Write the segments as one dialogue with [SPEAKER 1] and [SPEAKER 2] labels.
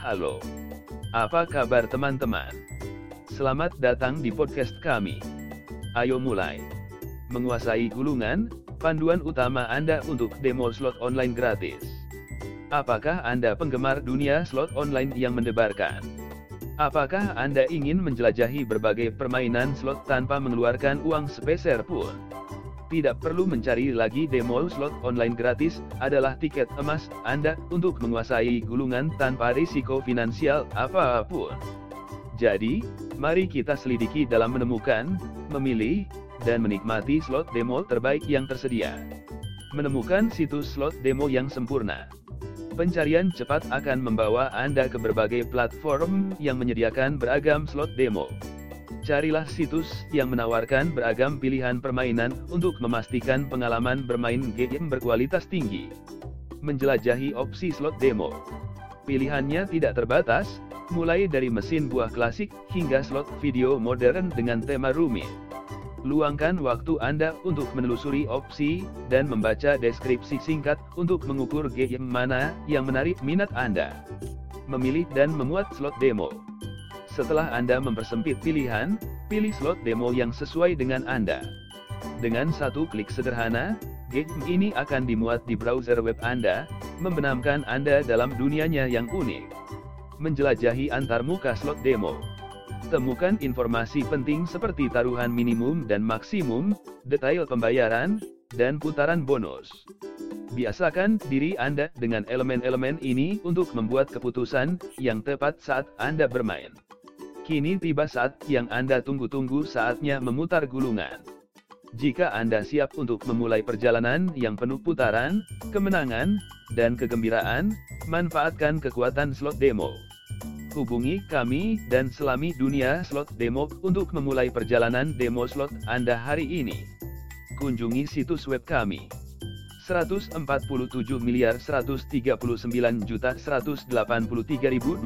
[SPEAKER 1] Halo. Apa kabar teman-teman? Selamat datang di podcast kami. Ayo mulai. Menguasai gulungan, panduan utama Anda untuk demo slot online gratis. Apakah Anda penggemar dunia slot online yang mendebarkan? Apakah Anda ingin menjelajahi berbagai permainan slot tanpa mengeluarkan uang sepeser pun? Tidak perlu mencari lagi demo slot online gratis, adalah tiket emas Anda untuk menguasai gulungan tanpa risiko finansial apa pun. Jadi, mari kita selidiki dalam menemukan, memilih, dan menikmati slot demo terbaik yang tersedia. Menemukan situs slot demo yang sempurna. Pencarian cepat akan membawa Anda ke berbagai platform yang menyediakan beragam slot demo. Carilah situs yang menawarkan beragam pilihan permainan untuk memastikan pengalaman bermain game berkualitas tinggi. Menjelajahi opsi slot demo. Pilihannya tidak terbatas, mulai dari mesin buah klasik hingga slot video modern dengan tema rumit. Luangkan waktu Anda untuk menelusuri opsi dan membaca deskripsi singkat untuk mengukur game mana yang menarik minat Anda. Memilih dan memuat slot demo. Setelah Anda mempersempit pilihan, pilih slot demo yang sesuai dengan Anda. Dengan satu klik sederhana, game ini akan dimuat di browser web Anda, membenamkan Anda dalam dunianya yang unik. Menjelajahi antar muka slot demo. Temukan informasi penting seperti taruhan minimum dan maksimum, detail pembayaran, dan putaran bonus. Biasakan diri Anda dengan elemen-elemen ini untuk membuat keputusan yang tepat saat Anda bermain. Kini tiba saat yang Anda tunggu-tunggu saatnya memutar gulungan. Jika Anda siap untuk memulai perjalanan yang penuh putaran, kemenangan, dan kegembiraan, manfaatkan kekuatan slot demo. Hubungi kami dan selami dunia slot demo untuk memulai perjalanan demo slot Anda hari ini. Kunjungi situs web kami 147 miliar 139 juta 183.242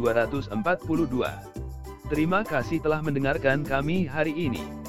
[SPEAKER 1] Terima kasih telah mendengarkan kami hari ini.